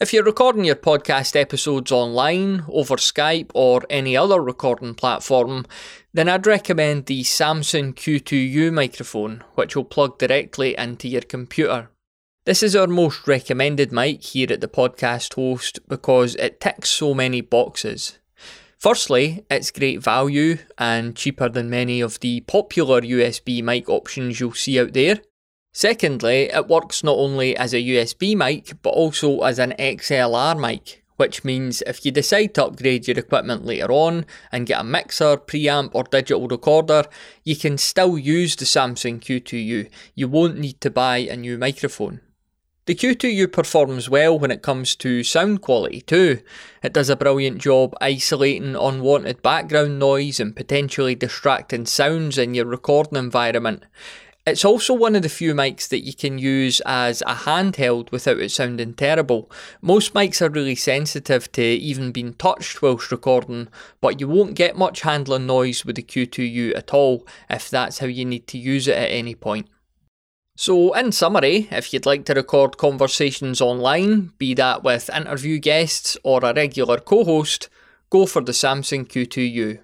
If you're recording your podcast episodes online, over Skype, or any other recording platform, then I'd recommend the Samsung Q2U microphone, which will plug directly into your computer. This is our most recommended mic here at the podcast host because it ticks so many boxes. Firstly, it's great value and cheaper than many of the popular USB mic options you'll see out there. Secondly, it works not only as a USB mic but also as an XLR mic, which means if you decide to upgrade your equipment later on and get a mixer, preamp, or digital recorder, you can still use the Samsung Q2U. You won't need to buy a new microphone. The Q2U performs well when it comes to sound quality too. It does a brilliant job isolating unwanted background noise and potentially distracting sounds in your recording environment. It's also one of the few mics that you can use as a handheld without it sounding terrible. Most mics are really sensitive to even being touched whilst recording, but you won't get much handling noise with the Q2U at all if that's how you need to use it at any point. So, in summary, if you'd like to record conversations online, be that with interview guests or a regular co host, go for the Samsung Q2U.